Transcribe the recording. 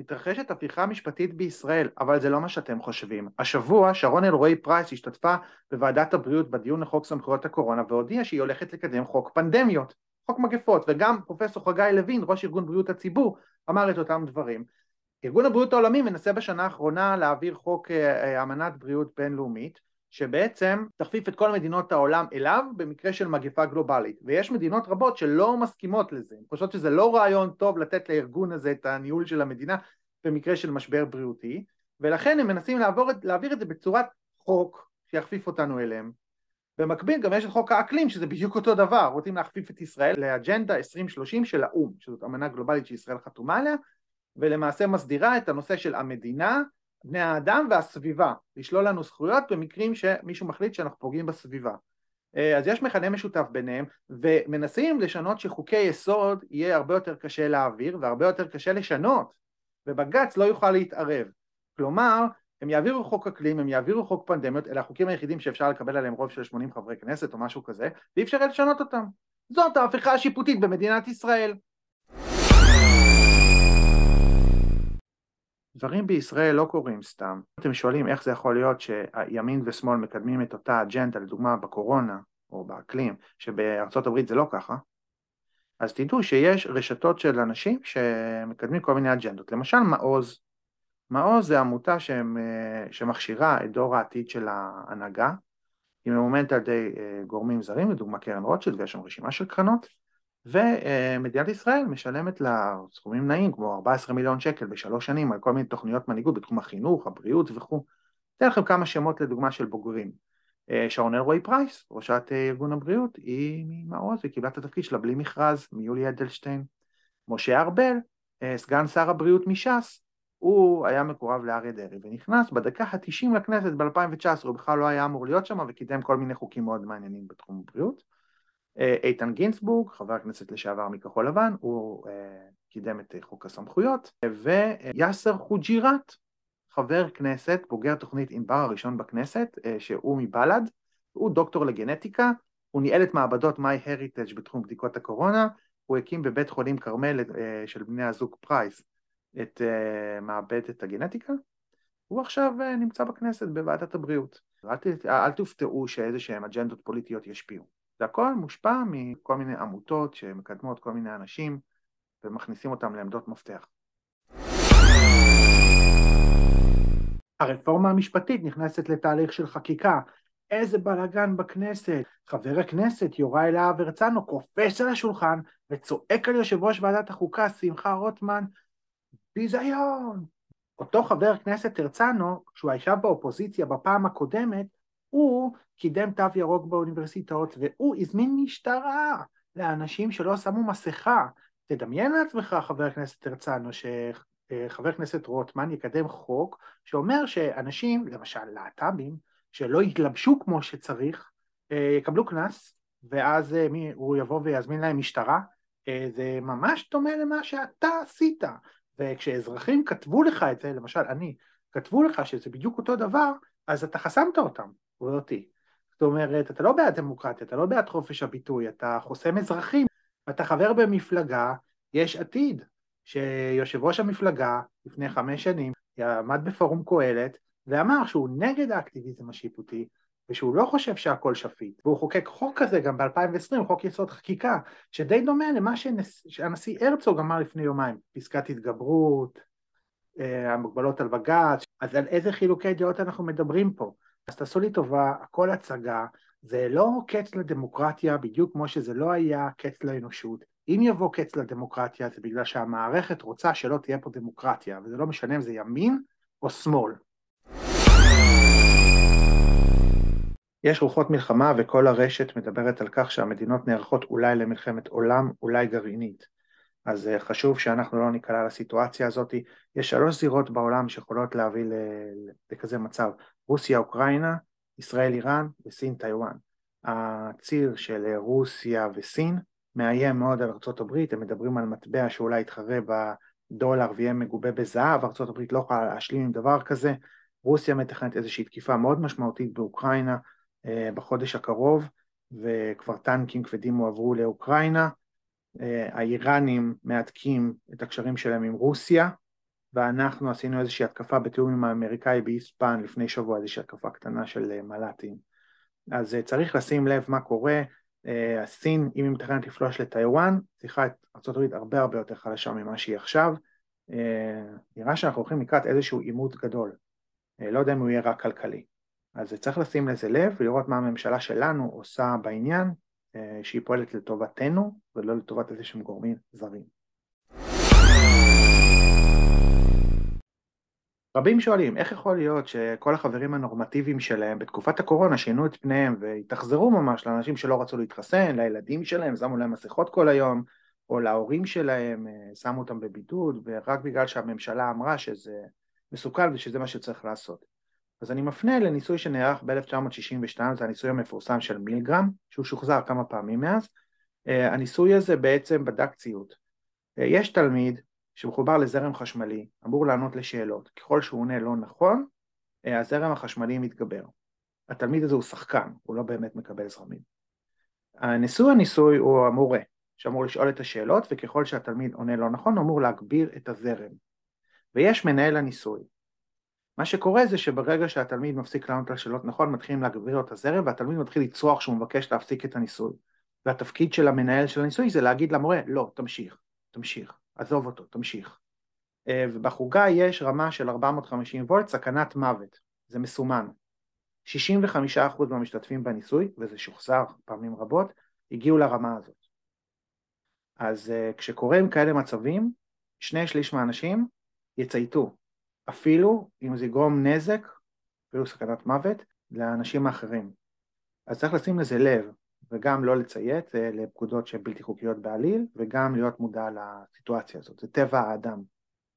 מתרחשת הפיכה משפטית בישראל, אבל זה לא מה שאתם חושבים. השבוע שרון אלרועי פרייס השתתפה בוועדת הבריאות בדיון לחוק סמכויות הקורונה והודיעה שהיא הולכת לקדם חוק פנדמיות, חוק מגפות, וגם פרופסור חגי לוין, ראש ארגון בריאות הציבור, אמר את אותם דברים. ארגון הבריאות העולמי מנסה בשנה האחרונה להעביר חוק אה, אה, אמנת בריאות בינלאומית שבעצם תכפיף את כל מדינות העולם אליו במקרה של מגפה גלובלית. ויש מדינות רבות שלא מסכימות לזה, הן חושבות שזה לא רעיון טוב לתת לארגון הזה את הניהול של המדינה במקרה של משבר בריאותי ולכן הם מנסים לעבור, להעביר את זה בצורת חוק שיכפיף אותנו אליהם. במקביל גם יש את חוק האקלים שזה בדיוק אותו דבר, רוצים להכפיף את ישראל לאג'נדה 2030 של האו"ם שזאת אמנה גלובלית שישראל חתומה עליה ולמעשה מסדירה את הנושא של המדינה, בני האדם והסביבה, לשלול לנו זכויות במקרים שמישהו מחליט שאנחנו פוגעים בסביבה. אה, אז יש מכנה משותף ביניהם ומנסים לשנות שחוקי יסוד יהיה הרבה יותר קשה להעביר והרבה יותר קשה לשנות ובג"ץ לא יוכל להתערב. כלומר, הם יעבירו חוק אקלים, הם יעבירו חוק פנדמיות, אלה החוקים היחידים שאפשר לקבל עליהם רוב של 80 חברי כנסת או משהו כזה, ואי אפשר לשנות אותם. זאת ההפיכה השיפוטית במדינת ישראל. דברים בישראל לא קורים סתם. אתם שואלים איך זה יכול להיות שימין ושמאל מקדמים את אותה אג'נדה, לדוגמה בקורונה או באקלים, שבארצות הברית זה לא ככה, אז תדעו שיש רשתות של אנשים שמקדמים כל מיני אג'נדות. למשל מעוז, מעוז זה עמותה שמכשירה את דור העתיד של ההנהגה, היא ממומנת על ידי אה, גורמים זרים, לדוגמה קרן רוטשילד, ויש שם רשימה של קרנות, ומדינת ישראל משלמת לה סכומים נעים כמו 14 מיליון שקל בשלוש שנים על כל מיני תוכניות מנהיגות בתחום החינוך, הבריאות וכו'. אתן לכם כמה שמות לדוגמה של בוגרים. אה, שרון אלרועי פרייס, ראשת אה, ארגון הבריאות, היא ממעוז, היא קיבלה את התפקיד שלה בלי מכרז, מיולי אדלשטיין. משה ארבל, אה, סגן שר הבריאות מש"ס, הוא היה מקורב לאריה דרעי ונכנס בדקה ה-90 לכנסת ב-2019, הוא בכלל לא היה אמור להיות שם וקידם כל מיני חוקים מאוד מעניינים בתחום הבריאות. אה, איתן גינצבורג, חבר הכנסת לשעבר מכחול לבן, הוא אה, קידם את חוק הסמכויות, ויאסר חוג'יראת, חבר כנסת, בוגר תוכנית ענבר הראשון בכנסת, אה, שהוא מבל"ד, הוא דוקטור לגנטיקה, הוא ניהל את מעבדות מיי הריטג' בתחום בדיקות הקורונה, הוא הקים בבית חולים כרמל של בני הזוג פרייס את מעבדת הגנטיקה, הוא עכשיו נמצא בכנסת בוועדת הבריאות. אל, אל תופתעו שאיזה שהם אג'נדות פוליטיות ישפיעו. זה הכל מושפע מכל מיני עמותות שמקדמות כל מיני אנשים ומכניסים אותם לעמדות מפתח. הרפורמה המשפטית נכנסת לתהליך של חקיקה. איזה בלאגן בכנסת. חבר הכנסת יוראי להב הרצנו קופץ על השולחן וצועק על יושב ראש ועדת החוקה שמחה רוטמן ביזיון. אותו חבר כנסת הרצנו, כשהוא ישב באופוזיציה בפעם הקודמת, הוא קידם תו ירוק באוניברסיטאות והוא הזמין משטרה לאנשים שלא שמו מסכה. תדמיין לעצמך, חבר הכנסת הרצנו, שחבר הכנסת רוטמן יקדם חוק שאומר שאנשים, למשל להט"בים, שלא יתלבשו כמו שצריך, אה, יקבלו קנס, ואז אה, הוא יבוא ויזמין להם משטרה. אה, זה ממש דומה למה שאתה עשית. וכשאזרחים כתבו לך את זה, למשל אני, כתבו לך שזה בדיוק אותו דבר, אז אתה חסמת אותם. ואותי. זאת אומרת, אתה לא בעד דמוקרטיה, אתה לא בעד חופש הביטוי, אתה חוסם אזרחים, אתה חבר במפלגה, יש עתיד, שיושב ראש המפלגה לפני חמש שנים עמד בפורום קהלת ואמר שהוא נגד האקטיביזם השיפוטי ושהוא לא חושב שהכל שפיט והוא חוקק חוק כזה גם ב-2020, חוק יסוד חקיקה שדי דומה למה שהנשיא הרצוג אמר לפני יומיים, פסקת התגברות, אה, המגבלות על בג"ץ, אז על איזה חילוקי דעות אנחנו מדברים פה? אז תעשו לי טובה, הכל הצגה, זה לא קץ לדמוקרטיה בדיוק כמו שזה לא היה קץ לאנושות. אם יבוא קץ לדמוקרטיה זה בגלל שהמערכת רוצה שלא תהיה פה דמוקרטיה, וזה לא משנה אם זה ימין או שמאל. יש רוחות מלחמה וכל הרשת מדברת על כך שהמדינות נערכות אולי למלחמת עולם, אולי גרעינית. אז אה, חשוב שאנחנו לא ניקלע לסיטואציה הזאת. יש שלוש זירות בעולם שיכולות להביא לכזה מצב. רוסיה, אוקראינה, ישראל, איראן וסין, טיוואן. הציר של רוסיה וסין מאיים מאוד על ארה"ב, הם מדברים על מטבע שאולי יתחרה בדולר ויהיה מגובה בזהב, ארה"ב לא יכולה להשלים עם דבר כזה. רוסיה מתכננת איזושהי תקיפה מאוד משמעותית באוקראינה אה, בחודש הקרוב, וכבר טנקים כבדים הועברו לאוקראינה. אה, האיראנים מהדקים את הקשרים שלהם עם רוסיה, ואנחנו עשינו איזושהי התקפה בתיאום עם האמריקאי באיספן לפני שבוע, איזושהי התקפה קטנה של מל"טים. אז צריך לשים לב מה קורה, הסין, אם היא מתכננת לפלוש לטיוואן, צריכה את ארה"ב הרבה הרבה יותר חלשה ממה שהיא עכשיו, נראה שאנחנו הולכים לקראת איזשהו עימות גדול, לא יודע אם הוא יהיה רק כלכלי. אז צריך לשים לזה לב ולראות מה הממשלה שלנו עושה בעניין, שהיא פועלת לטובתנו ולא לטובת איזה שהם גורמים זרים. רבים שואלים, איך יכול להיות שכל החברים הנורמטיביים שלהם בתקופת הקורונה שינו את פניהם והתאכזרו ממש לאנשים שלא רצו להתחסן, לילדים שלהם, שמו להם מסכות כל היום, או להורים שלהם, שמו אותם בבידוד, ורק בגלל שהממשלה אמרה שזה מסוכן ושזה מה שצריך לעשות. אז אני מפנה לניסוי שנערך ב-1962, זה הניסוי המפורסם של מילגרם, שהוא שוחזר כמה פעמים מאז. הניסוי הזה בעצם בדק ציות. יש תלמיד שמחובר לזרם חשמלי, אמור לענות לשאלות, ככל שהוא עונה לא נכון, הזרם החשמלי מתגבר. התלמיד הזה הוא שחקן, הוא לא באמת מקבל זרמים. הניסוי הניסוי הוא המורה, שאמור לשאול את השאלות, וככל שהתלמיד עונה לא נכון, הוא אמור להגביר את הזרם. ויש מנהל הניסוי. מה שקורה זה שברגע שהתלמיד מפסיק לענות על שאלות נכון, מתחילים להגביר את הזרם, והתלמיד מתחיל לצרוח שהוא מבקש להפסיק את הניסוי. והתפקיד של המנהל של הניסוי זה להגיד למורה, לא, תמשיך, תמשיך, עזוב אותו, תמשיך. ובחוגה יש רמה של 450 וולט, סכנת מוות, זה מסומן. 65% מהמשתתפים בניסוי, וזה שוחזר פעמים רבות, הגיעו לרמה הזאת. אז כשקורים כאלה מצבים, שני שליש מהאנשים יצייתו, אפילו אם זה יגרום נזק, אפילו סכנת מוות, לאנשים האחרים. אז צריך לשים לזה לב, וגם לא לציית לפקודות שהן בלתי חוקיות בעליל, וגם להיות מודע לסיטואציה הזאת, זה טבע האדם.